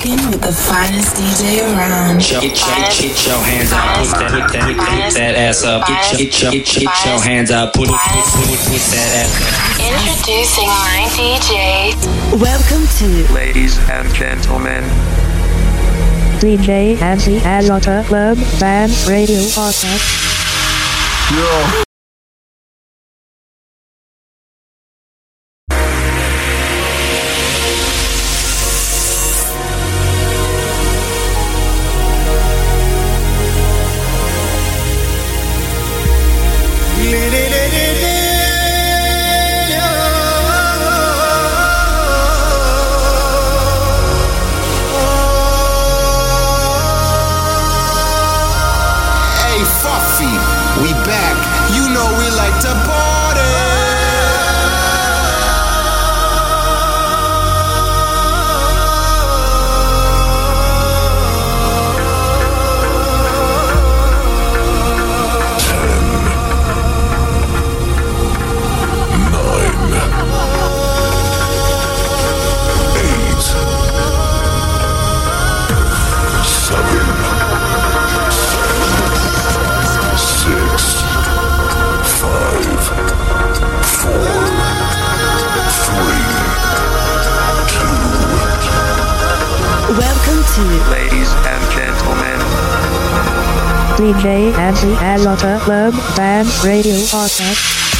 rocking with the finest DJ around. Get your, get, get your hands up, put that, put that, put that ass up. Get your, get your, get, get your hands up, put, put, put, put, put that ass up. Introducing my DJ. Welcome to Ladies and gentlemen, DJ Hansi Asota Club Band Radio Podcast. Hey, Hansi Asota Club Band Radio Podcast.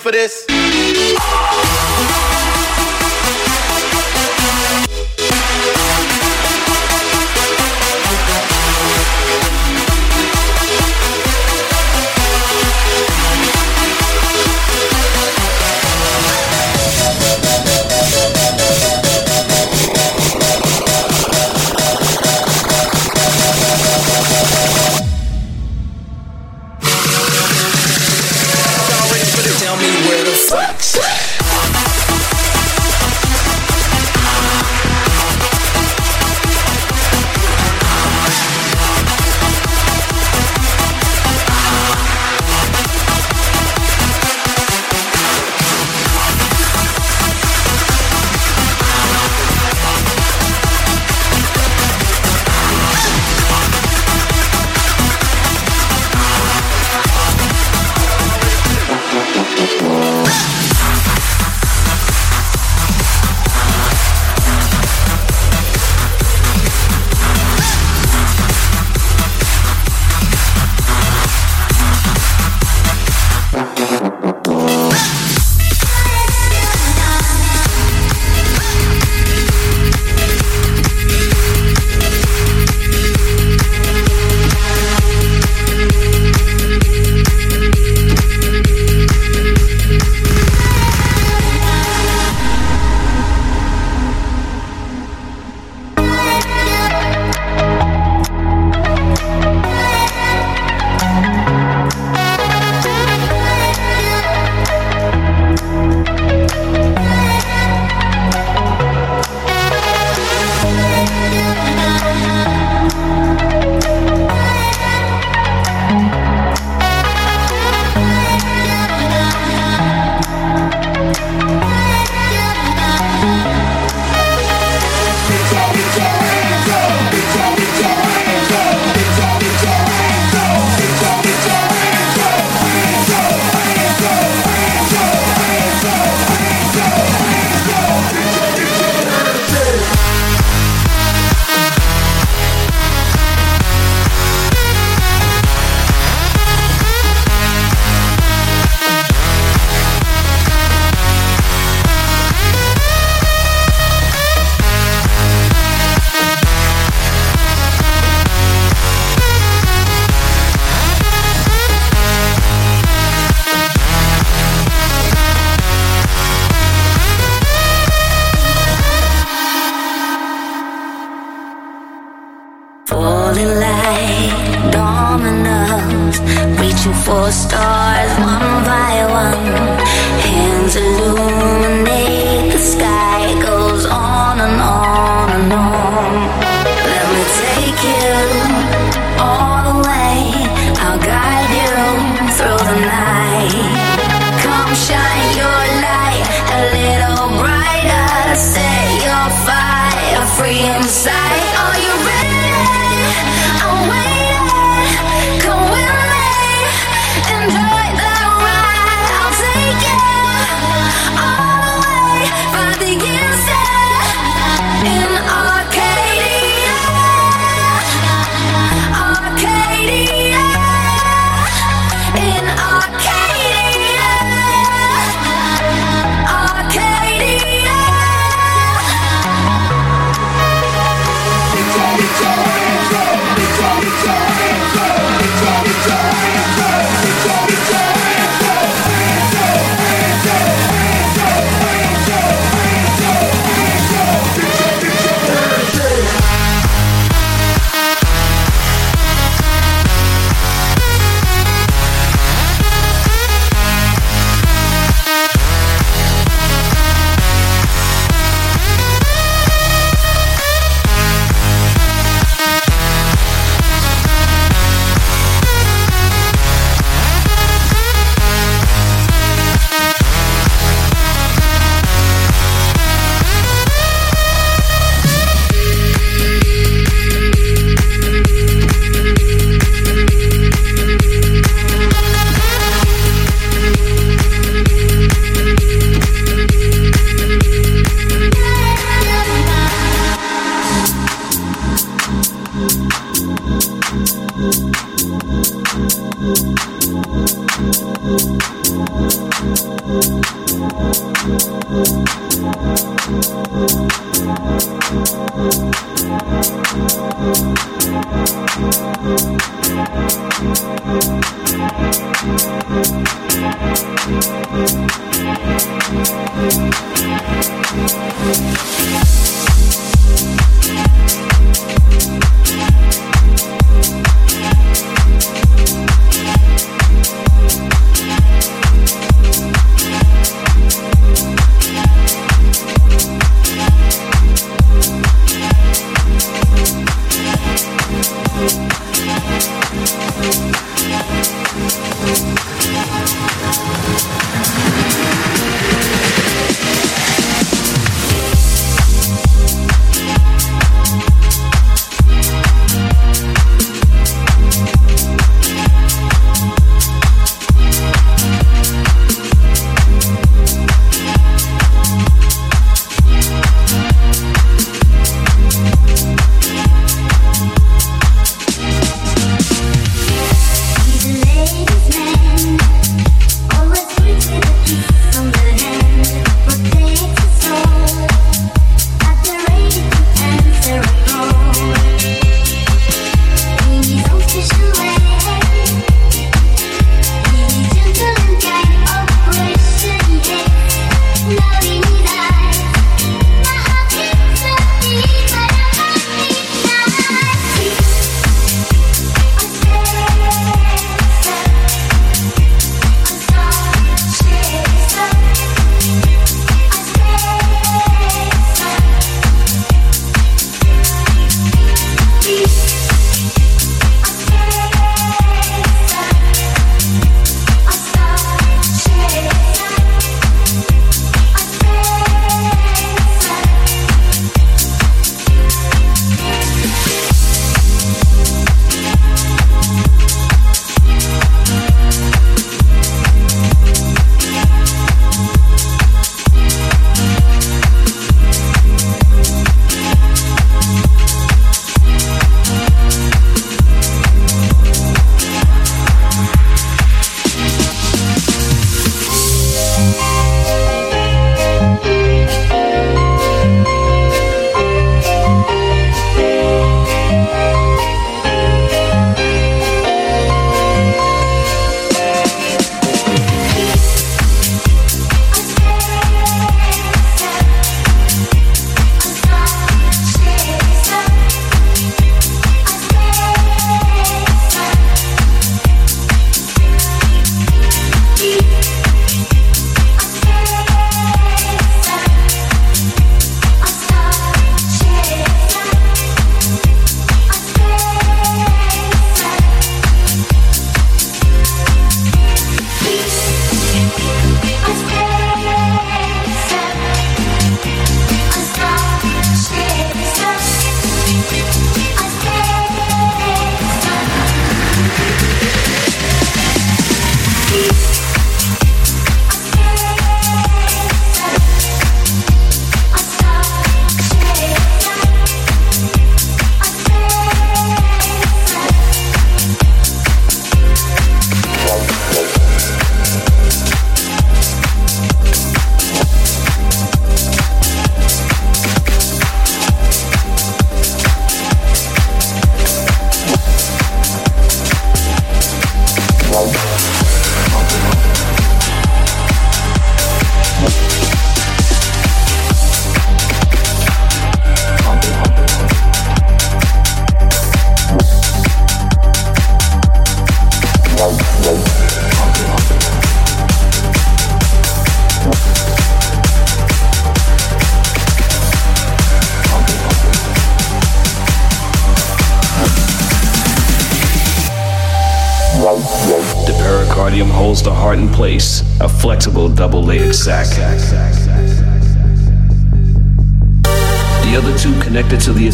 For this?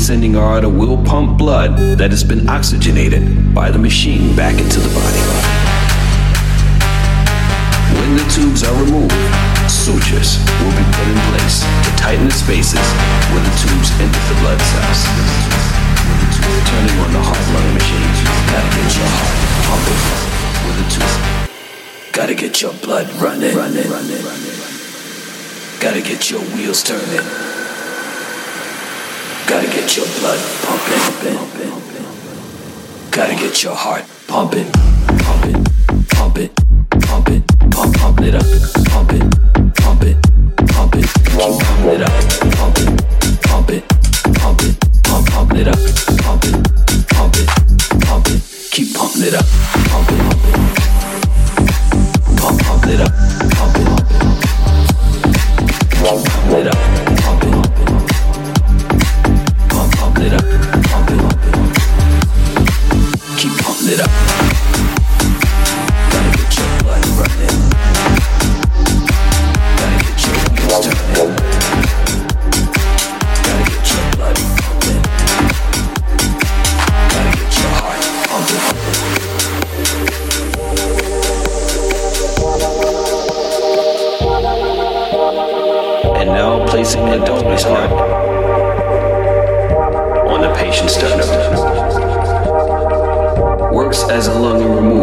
Ascending aorta will pump blood that has been oxygenated by the machine back into the body. When the tubes are removed, sutures will be put in place to tighten the spaces where the tubes enter the blood cells. Turning on the heart-lung machine, gotta get your heart pumping with the tubes. Gotta get your blood running, running, running, running. Gotta get your wheels turning. Gotta get your blood pumping, pumping. Gotta get your heart pumping.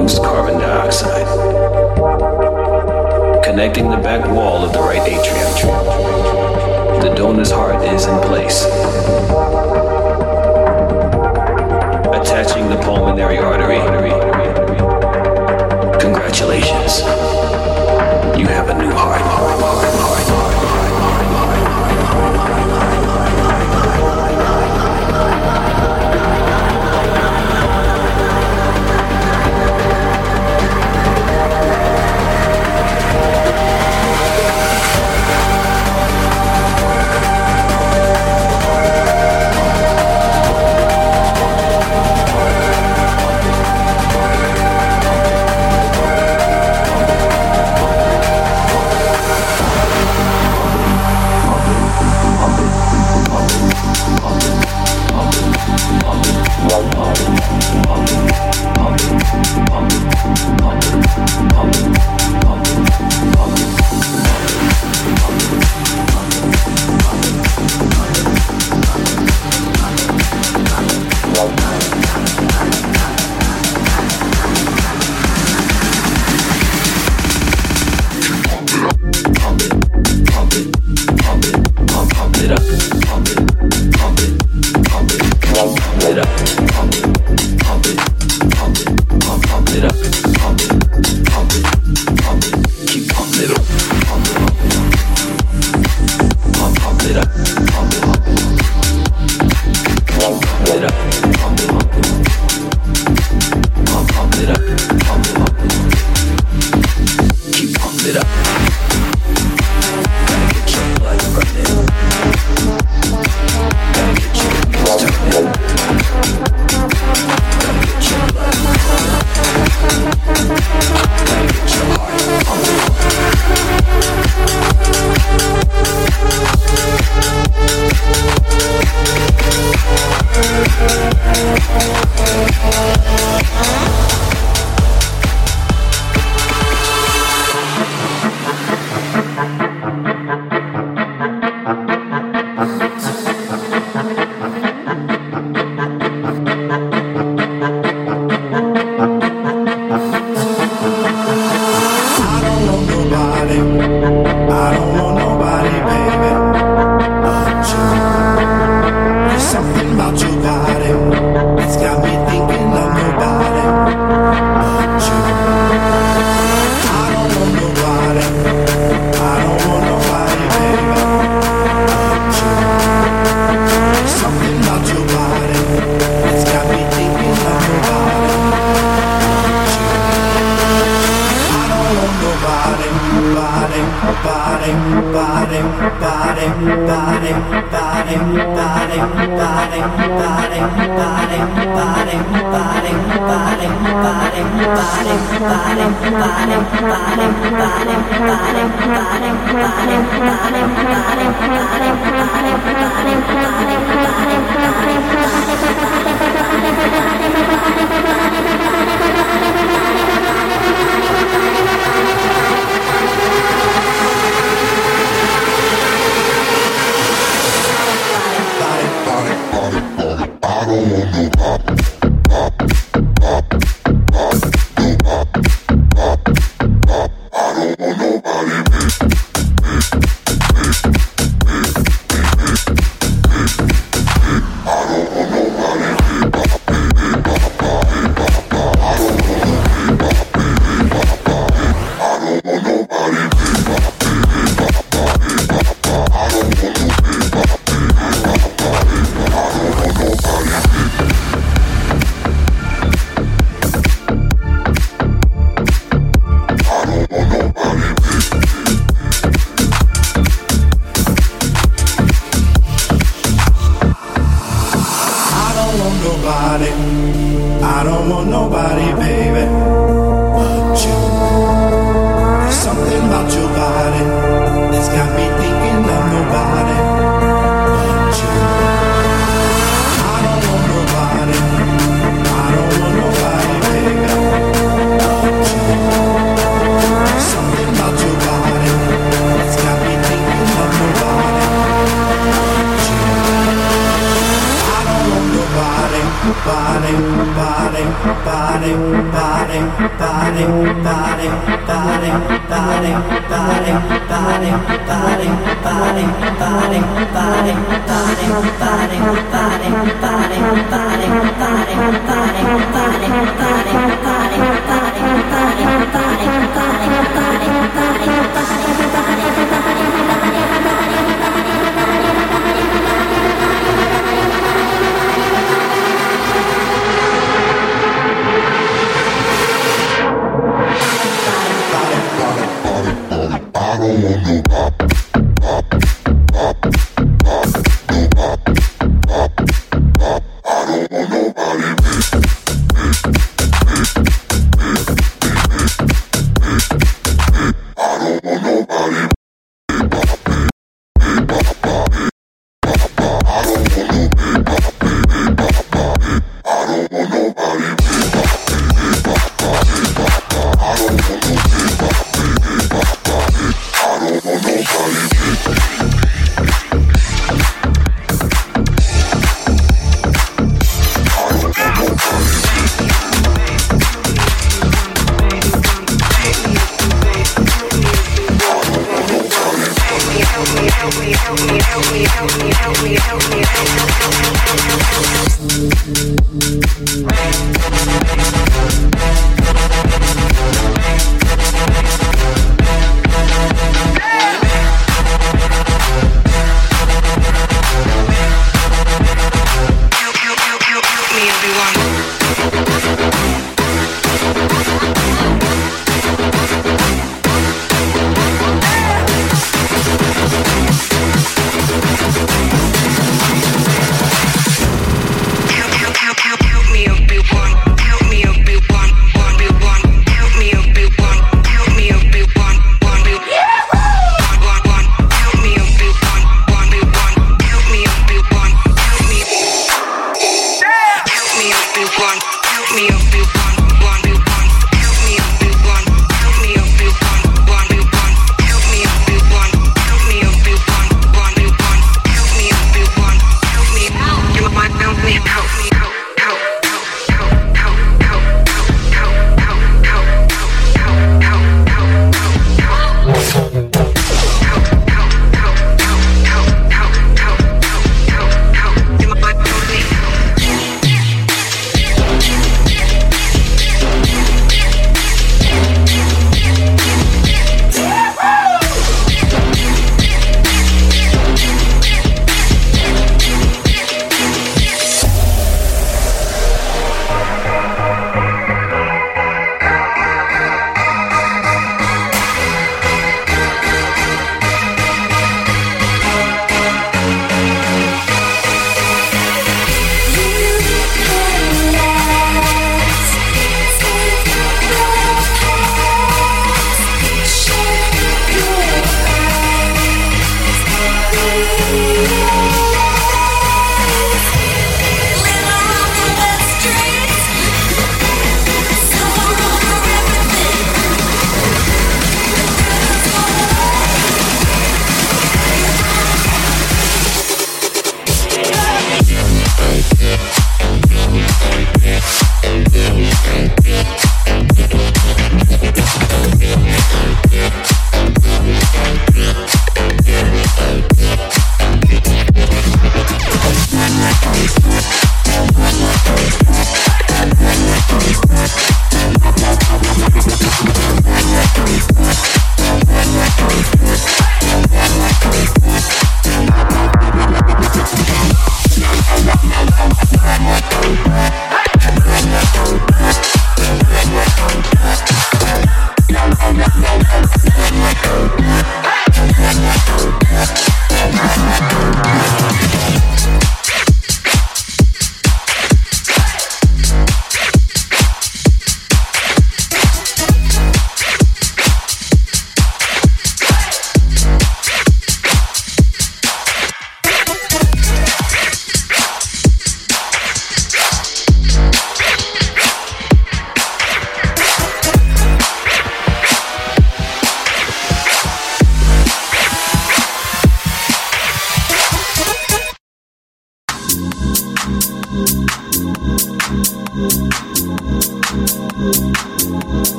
removes carbon dioxide, connecting the back wall of the right atrium. The donor's heart is in place, attaching the pulmonary artery. Congratulations, you have a new heart. pump, pump, pump, pump, pump, pump,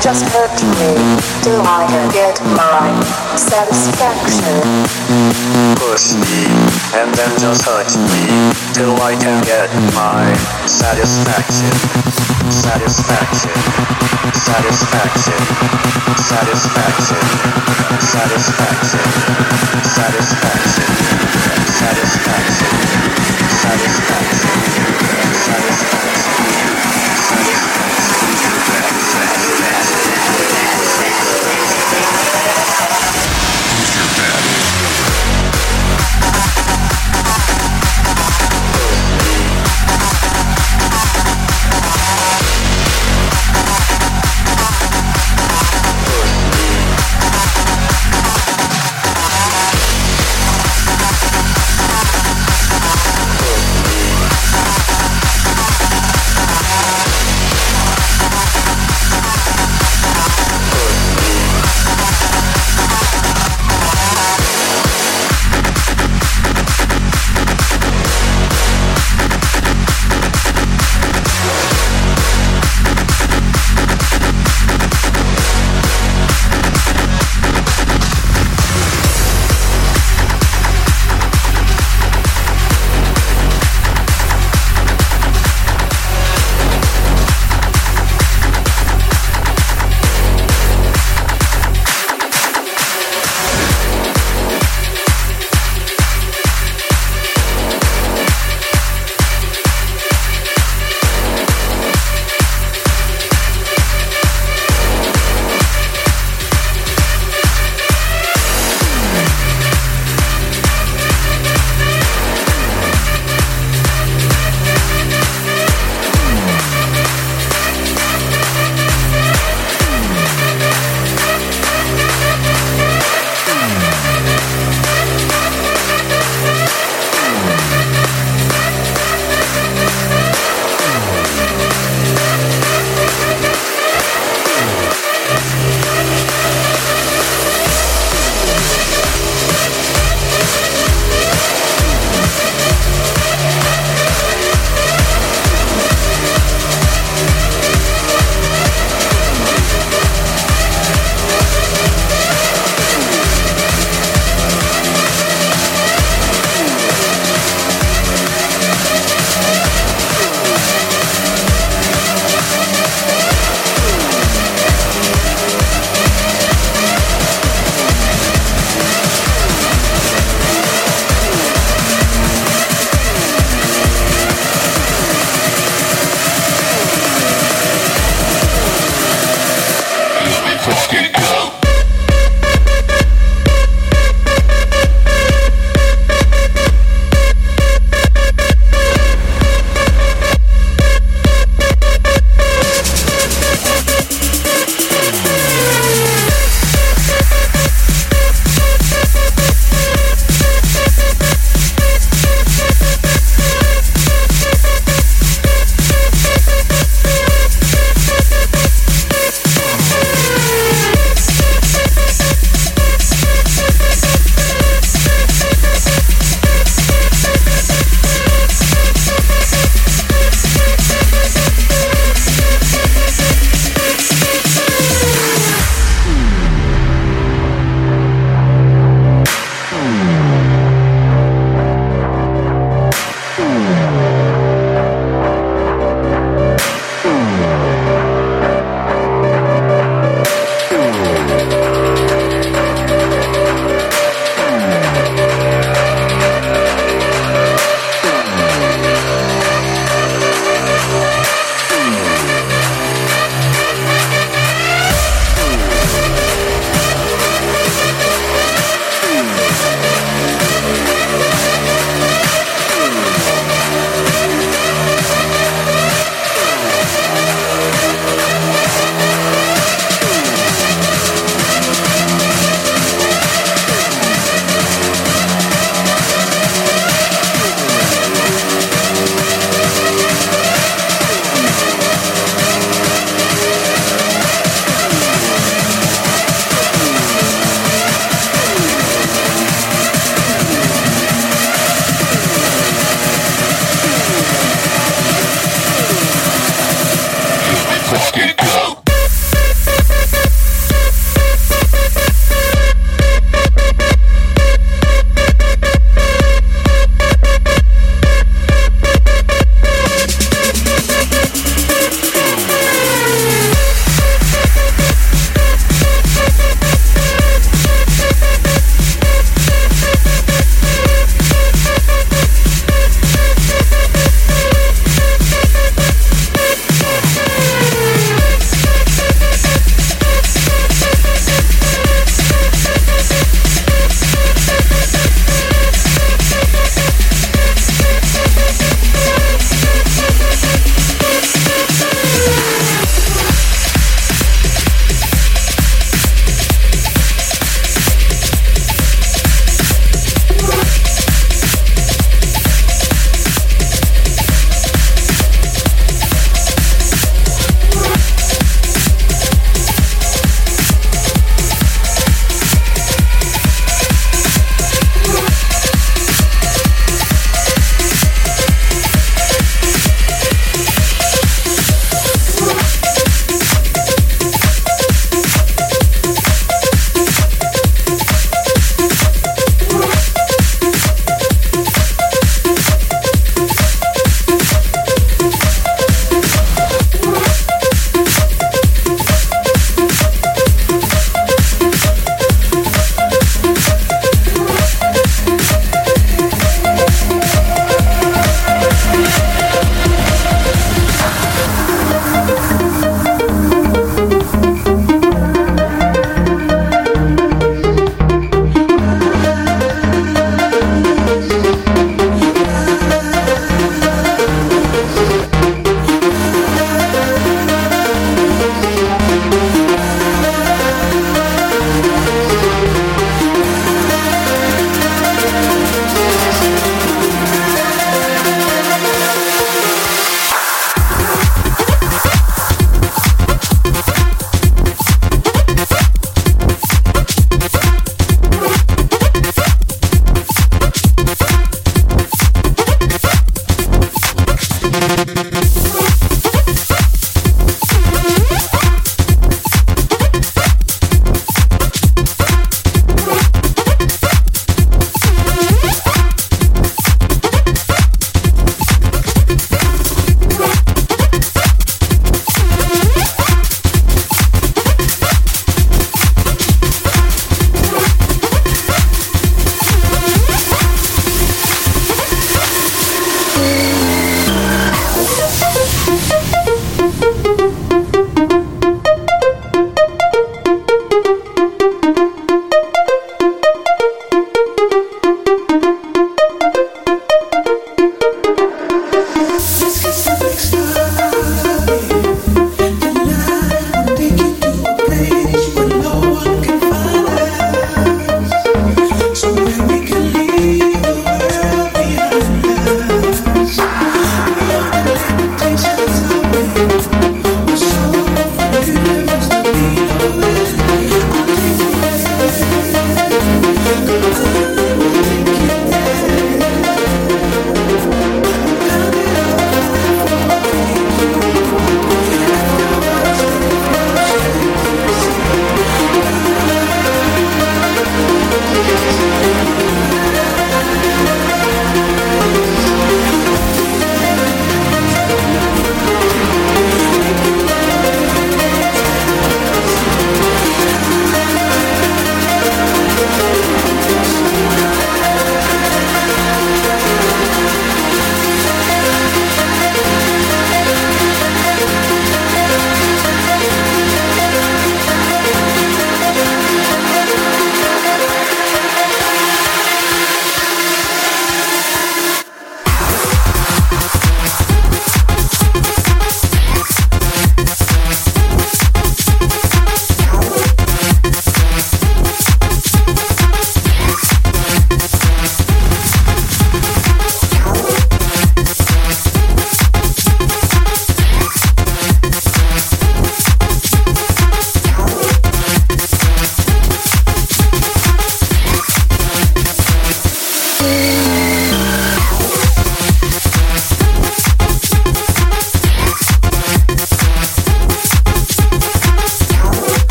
just hurt me, till I can get my satisfaction. Push me, and then just touch me, till I can get my satisfaction. satisfaction. Satisfaction. Satisfaction. Satisfaction. Satisfaction. Satisfaction. Satisfaction. Satisfaction.